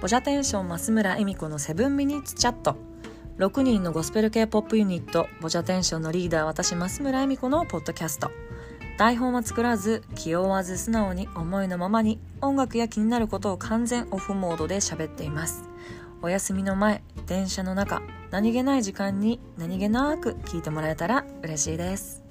ボジャテンション増村恵美子のセブンミニッツチャット。6人のゴスペル系ポップユニットボジャテンションのリーダー私増村恵美子のポッドキャスト。台本は作らず気負わず素直に思いのままに音楽や気になることを完全オフモードで喋っています。お休みの前電車の中何気ない時間に何気なく聞いてもらえたら嬉しいです。